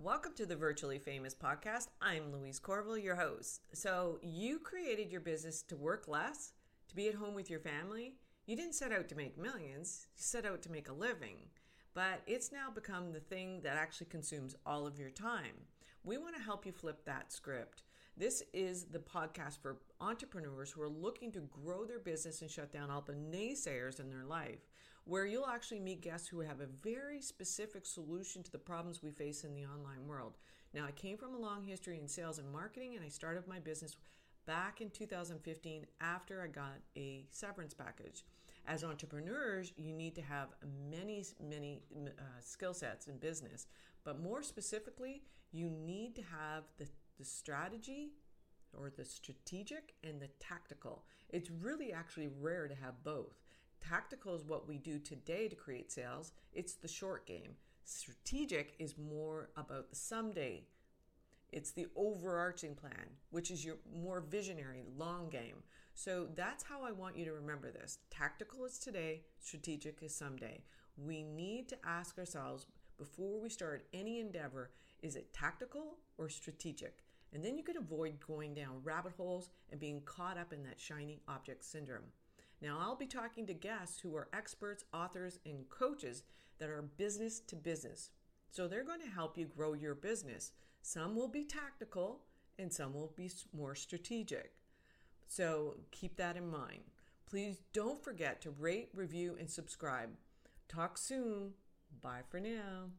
Welcome to the Virtually Famous podcast. I'm Louise Courville, your host. So, you created your business to work less, to be at home with your family. You didn't set out to make millions, you set out to make a living. But it's now become the thing that actually consumes all of your time. We want to help you flip that script. This is the podcast for entrepreneurs who are looking to grow their business and shut down all the naysayers in their life where you'll actually meet guests who have a very specific solution to the problems we face in the online world. Now, I came from a long history in sales and marketing, and I started my business back in 2015 after I got a severance package. As entrepreneurs, you need to have many, many uh, skill sets in business, but more specifically, you need to have the, the strategy or the strategic and the tactical. It's really actually rare to have both. Tactical is what we do today to create sales, it's the short game. Strategic is more about the someday. It's the overarching plan, which is your more visionary, long game. So that's how I want you to remember this. Tactical is today, strategic is someday. We need to ask ourselves before we start any endeavor is it tactical or strategic? And then you can avoid going down rabbit holes and being caught up in that shiny object syndrome. Now, I'll be talking to guests who are experts, authors, and coaches that are business to business. So they're going to help you grow your business. Some will be tactical and some will be more strategic. So keep that in mind. Please don't forget to rate, review, and subscribe. Talk soon. Bye for now.